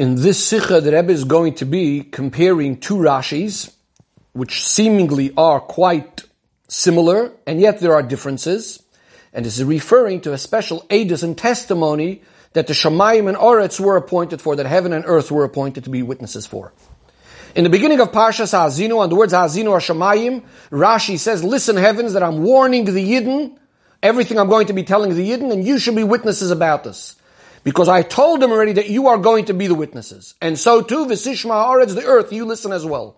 In this sikha, the Rebbe is going to be comparing two Rashis, which seemingly are quite similar, and yet there are differences. And this is referring to a special edus and testimony that the Shemayim and Oretz were appointed for, that heaven and earth were appointed to be witnesses for. In the beginning of Parshas Ha'azinu, on the words Ha'azinu are Shemayim, Rashi says, listen heavens that I'm warning the Yidden, everything I'm going to be telling the Yidden, and you should be witnesses about this. Because I told them already that you are going to be the witnesses. And so too, Visishma Haaretz, the earth, you listen as well.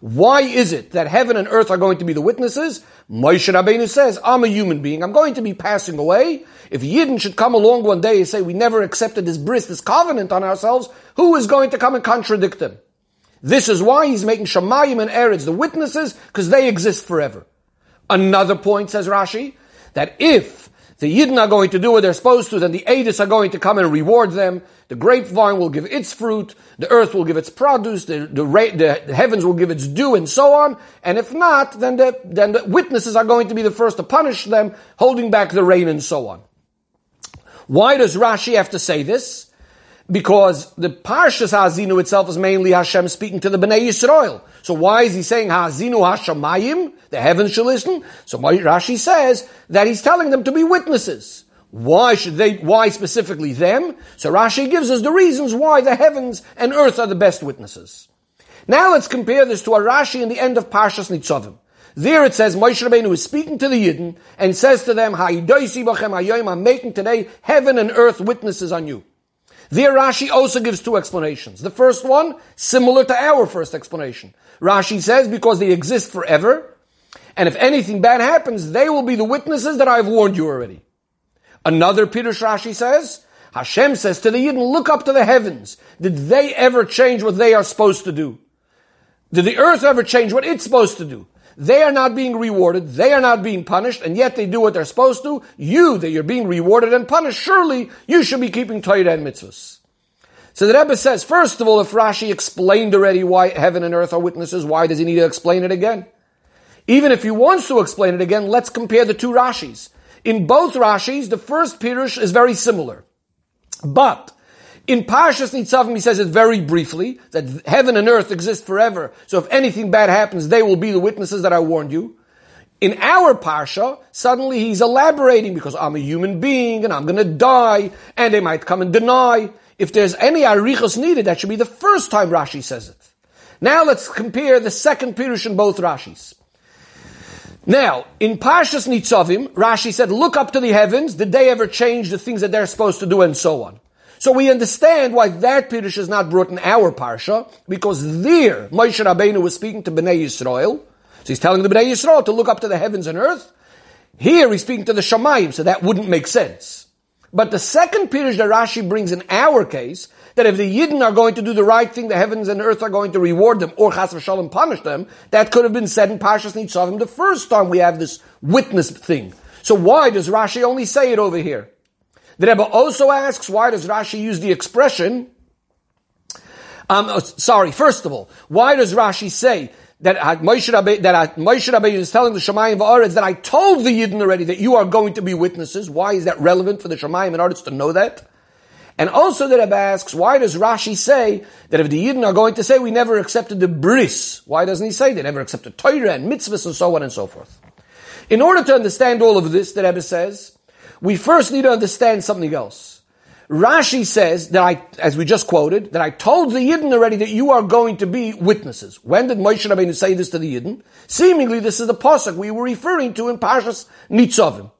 Why is it that heaven and earth are going to be the witnesses? Moshe Rabbeinu says, I'm a human being. I'm going to be passing away. If Yidden should come along one day and say, we never accepted this bris, this covenant on ourselves, who is going to come and contradict them? This is why he's making Shemayim and Eretz the witnesses, because they exist forever. Another point, says Rashi, that if the Yidden are going to do what they're supposed to, then the Adis are going to come and reward them. The grapevine will give its fruit, the earth will give its produce, the, the, the, heavens will give its due, and so on. And if not, then the, then the witnesses are going to be the first to punish them, holding back the rain and so on. Why does Rashi have to say this? Because the Parshas Ha'azinu itself is mainly Hashem speaking to the Bnei Yisrael. So why is he saying Ha'azinu Hashemayim? The heavens shall listen. So Rashi says that he's telling them to be witnesses. Why should they, why specifically them? So Rashi gives us the reasons why the heavens and earth are the best witnesses. Now let's compare this to a Rashi in the end of Parshas Nitzavim. There it says Moshe Rabbeinu is speaking to the Yidden and says to them, I'm making today heaven and earth witnesses on you. There Rashi also gives two explanations. The first one, similar to our first explanation. Rashi says because they exist forever, and if anything bad happens, they will be the witnesses that I've warned you already. Another Pirush Rashi says, Hashem says to the Yidden, look up to the heavens. Did they ever change what they are supposed to do? Did the earth ever change what it's supposed to do? They are not being rewarded, they are not being punished, and yet they do what they're supposed to. You, that you're being rewarded and punished, surely you should be keeping Torah and mitzvahs. So the Rebbe says, first of all, if Rashi explained already why heaven and earth are witnesses, why does he need to explain it again? Even if he wants to explain it again, let's compare the two Rashis. In both Rashis, the first Pirush is very similar. But, in Parshas Nitzavim, he says it very briefly, that heaven and earth exist forever. So if anything bad happens, they will be the witnesses that I warned you. In our Parsha, suddenly he's elaborating because I'm a human being and I'm gonna die, and they might come and deny. If there's any arichos needed, that should be the first time Rashi says it. Now let's compare the second Pirush in both Rashis. Now, in Parshas Nitzavim, Rashi said, look up to the heavens, did they ever change the things that they're supposed to do and so on. So we understand why that Pirush is not brought in our Parsha, because there, Moshe Rabbeinu was speaking to Bnei Yisrael, so he's telling the Bnei Yisrael to look up to the heavens and earth. Here he's speaking to the Shamayim, so that wouldn't make sense. But the second Pirush that Rashi brings in our case, that if the Yidden are going to do the right thing, the heavens and earth are going to reward them, or Chas v'shalom punish them, that could have been said in Parshas Nitzavim the first time we have this witness thing. So why does Rashi only say it over here? The Rebbe also asks, why does Rashi use the expression? Um, oh, sorry, first of all, why does Rashi say that Moshe Rabbeinu, that Moshe Rabbeinu is telling the Shemayim Va'aretz that I told the Yidden already that you are going to be witnesses. Why is that relevant for the Shemayim and Aretz to know that? And also the Rebbe asks, why does Rashi say that if the Yidden are going to say we never accepted the bris, why doesn't he say they never accepted Torah and mitzvahs and so on and so forth? In order to understand all of this, the Rebbe says, we first need to understand something else. Rashi says that I, as we just quoted, that I told the Yidden already that you are going to be witnesses. When did Moshe Rabbeinu say this to the Yidden? Seemingly, this is the pasuk we were referring to in Parshas Nitzavim.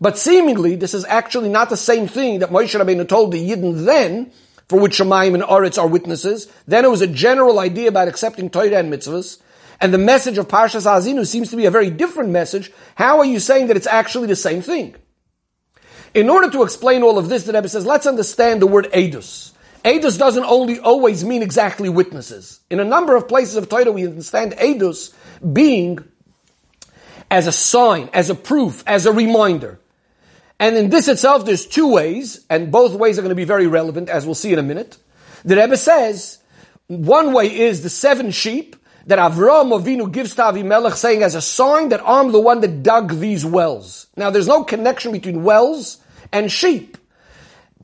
But seemingly, this is actually not the same thing that Moshe Rabbeinu told the Yidden then, for which Shemayim and Aretz are witnesses. Then it was a general idea about accepting Torah and mitzvahs. And the message of Parshas Azinu seems to be a very different message. How are you saying that it's actually the same thing? In order to explain all of this, the Rebbe says, let's understand the word edus. Edus doesn't only always mean exactly witnesses. In a number of places of Torah, we understand edus being as a sign, as a proof, as a reminder. And in this itself, there's two ways, and both ways are going to be very relevant, as we'll see in a minute. The Rebbe says, one way is the seven sheep that Avraham Avinu gives to Avimelech, saying as a sign that I'm the one that dug these wells. Now, there's no connection between wells and sheep.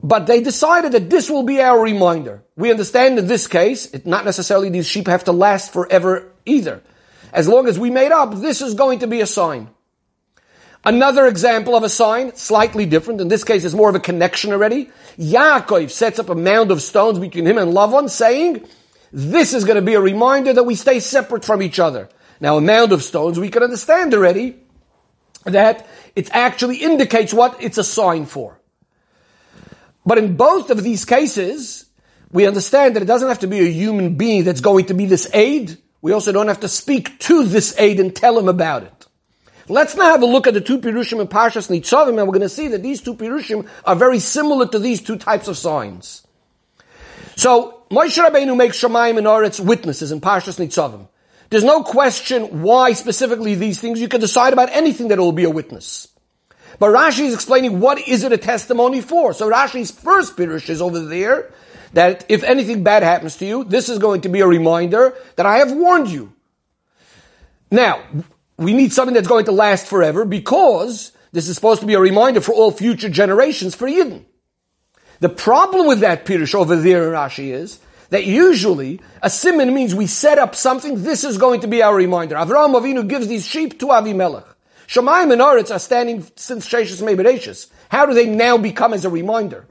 but they decided that this will be our reminder. We understand in this case, it, not necessarily these sheep have to last forever either. As long as we made up, this is going to be a sign. Another example of a sign, slightly different. In this case, it's more of a connection already. Yaakov sets up a mound of stones between him and Lavan, saying, this is going to be a reminder that we stay separate from each other. Now, a mound of stones, we can understand already that it actually indicates what it's a sign for. But in both of these cases, we understand that it doesn't have to be a human being that's going to be this aid. We also don't have to speak to this aid and tell him about it. Let's now have a look at the two Pirushim and Parshas Nitzavim, and we're going to see that these two Pirushim are very similar to these two types of signs. So, Moshe Rabbeinu makes Shemaim and Aretz witnesses in Parshas Nitzavim. There's no question why specifically these things. You can decide about anything that will be a witness. But Rashi is explaining what is it a testimony for. So Rashi's first pirush is over there that if anything bad happens to you, this is going to be a reminder that I have warned you. Now, we need something that's going to last forever because this is supposed to be a reminder for all future generations for Yidden. The problem with that pirush over there in Rashi is that usually a simon means we set up something, this is going to be our reminder. Avraham Avinu gives these sheep to Avimelech. Shemaim and Aretz are standing since Sheshus Mebereshus. How do they now become as a reminder?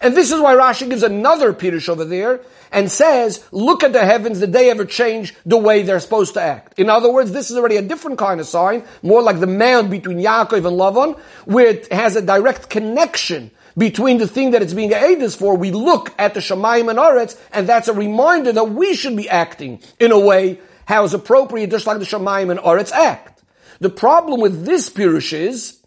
And this is why Rashi gives another Pirush over there and says, look at the heavens, did they ever change the way they're supposed to act? In other words, this is already a different kind of sign, more like the mound between Yaakov and Lavan, where it has a direct connection between the thing that it's being aided for. We look at the Shemaim and Aretz, and that's a reminder that we should be acting in a way how is appropriate, just like the Shemaim and Aretz act. The problem with this Pirush is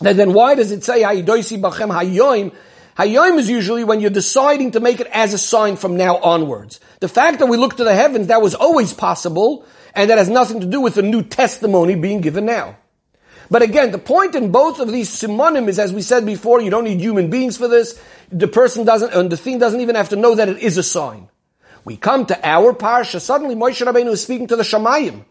that then why does it say Hayidoisi Bachem Hayoim? Hayoim is usually when you're deciding to make it as a sign from now onwards. The fact that we look to the heavens, that was always possible, and that has nothing to do with the new testimony being given now. But again, the point in both of these simonim is, as we said before, you don't need human beings for this. The person doesn't, and the thing doesn't even have to know that it is a sign. We come to our parsha, suddenly Moshe Rabbeinu is speaking to the Shamayim.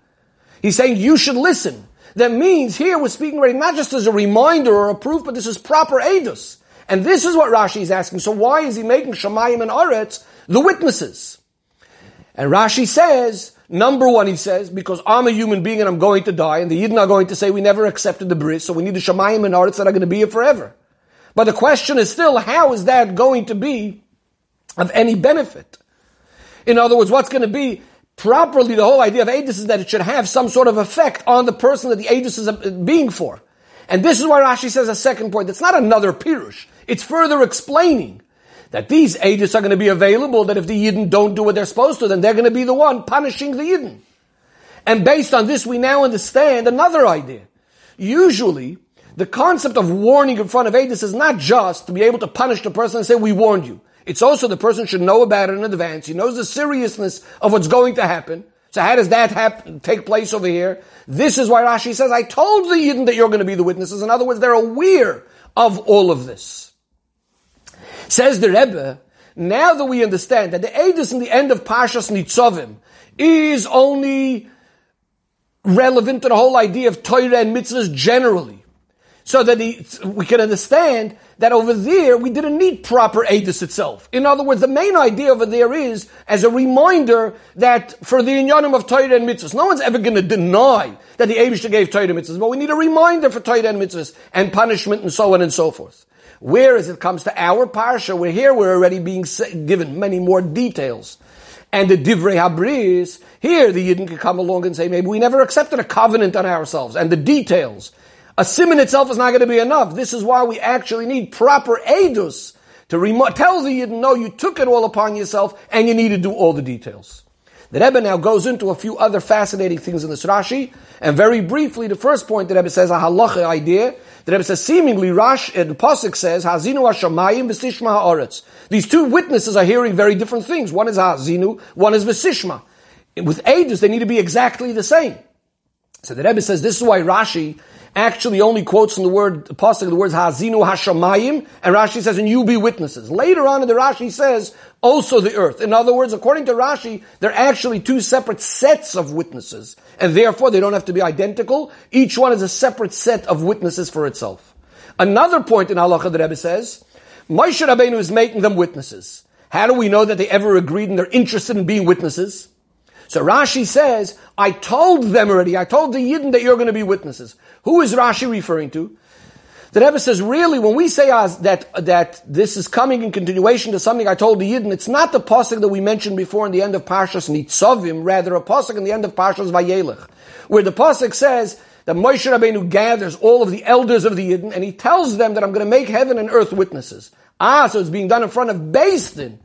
He's saying you should listen. That means here we're speaking already not just as a reminder or a proof, but this is proper edus. And this is what Rashi is asking. So why is he making Shemayim and Aretz the witnesses? And Rashi says, number one, he says, because I'm a human being and I'm going to die, and the Yidden are going to say we never accepted the bris, so we need the Shemayim and Aretz that are going to be here forever. But the question is still, how is that going to be of any benefit? In other words, what's going to be properly the whole idea of Adis is that it should have some sort of effect on the person that the Adis is uh, being for. And this is why Rashi says a second point. It's not another Pirush. It's further explaining that these Adis are going to be available, that if the Yidden don't do what they're supposed to, then they're going to be the one punishing the Yidden. And based on this, we now understand another idea. Usually, the concept of warning in front of Adis is not just to be able to punish the person and say, we warned you. It's also the person should know about it in advance. He knows the seriousness of what's going to happen. So how does that happen, take place over here? This is why Rashi says, I told the Yidden that you're going to be the witnesses. In other words, they're aware of all of this. Says the Rebbe, now that we understand that the Edis in the end of Pashas Nitzovim is only relevant to the whole idea of Torah and mitzvahs generally, so that he, we can understand that over there we didn't need proper Adis itself. In other words, the main idea over there is as a reminder that for the inyanim of Torah and mitzvahs, no one's ever going to deny that the Abishter gave Torah and mitzvahs, but we need a reminder for Torah and mitzvahs and punishment and so on and so forth. Whereas it comes to our parsha, we're here, we're already being given many more details. And the Divrei Habris, here the Yidden can come along and say, maybe we never accepted a covenant on ourselves, and the details. A simon itself is not going to be enough. This is why we actually need proper edus to remo- tell the Yidden, no, you took it all upon yourself and you need to do all the details. The Rebbe now goes into a few other fascinating things in this Rashi, and very briefly, the first point the Rebbe says a halacha idea. The Rebbe says seemingly Rash and the pasuk says Hazinu Hashamayim v'Sishma Haaretz. These two witnesses are hearing very different things. One is Hazinu, one is v'Sishma. With Edus, they need to be exactly the same. So the Rebbe says this is why Rashi actually only quotes from the word, pasuk, the words Hazinu Hashamayim, and Rashi says, and you be witnesses. Later on in the Rashi says, also the earth. In other words, according to Rashi, they're actually two separate sets of witnesses, and therefore they don't have to be identical. Each one is a separate set of witnesses for itself. Another point in halacha the Rebbe says, Moshe Rabbeinu is making them witnesses. How do we know that they ever agreed and they're interested in being witnesses? So Rashi says, I told them already, I told the Yidden that you're going to be witnesses. Who is Rashi referring to? The Rebbe says, really, when we say uh, that, that this is coming in continuation to something I told the Yidden, it's not the pasuk that we mentioned before in the end of Parshas Nitzavim, rather a pasuk in the end of Parshas Vayelech, where the pasuk says that Moshe Rabbeinu gathers all of the elders of the Yidden and he tells them that I'm going to make heaven and earth witnesses. Ah, so it's being done in front of Beis Din.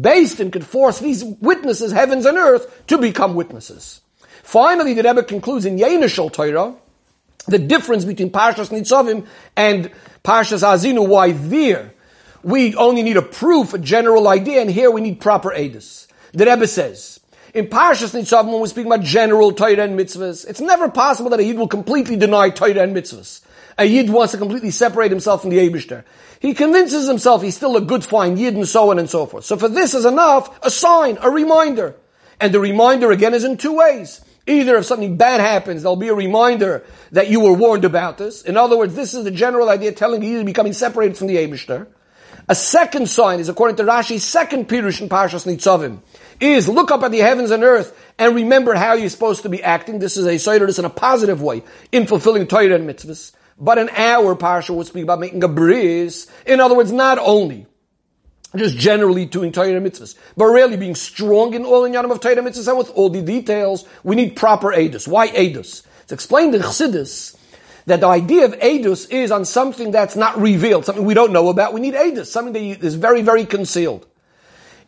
Din could force these witnesses, heavens and earth, to become witnesses. Finally, the Rebbe concludes in Yenishal Torah, the difference between Parshas Nitzavim and Parshas Azinu, why there we only need a proof, a general idea, and here we need proper edus. The Rebbe says, in Parshas Nitzavim, when we speak about general Torah and mitzvahs, it's never possible that a Yid will completely deny Torah and mitzvahs. A Yid wants to completely separate himself from the Abishter. He convinces himself he's still a good, fine Yid and so on and so forth. So for this is enough, a sign, a reminder. And the reminder again is in two ways. Either if something bad happens, there'll be a reminder that you were warned about this. In other words, this is the general idea telling you you're becoming separated from the Abishter. A second sign is according to Rashi's second Pirush in Parshas Nitzavim, is look up at the heavens and earth and remember how you're supposed to be acting. This is a Seider, in a positive way, in fulfilling Torah and mitzvahs. But in our Parsha would speak about making a bris. In other words, not only just generally doing Torah mitzvahs, but really being strong in all inyanim of Torah mitzvahs and with all the details, we need proper edus. Why edus? It's explained in Chassidus that the idea of edus is on something that's not revealed, something we don't know about. We need edus, something that is very, very concealed.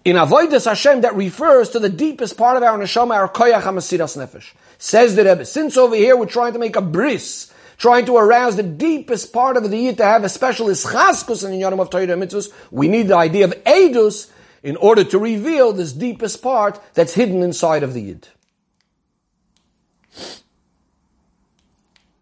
In Avodas Hashem, that refers to the deepest part of our neshama, our koyach hamasiras nefesh. Says the Rebbe, since over here we're trying to make a bris, trying to arouse the deepest part of the Yid to have a special ischaskus in the Yom of Torah mitzvahs, we need the idea of edus in order to reveal this deepest part that's hidden inside of the Yid.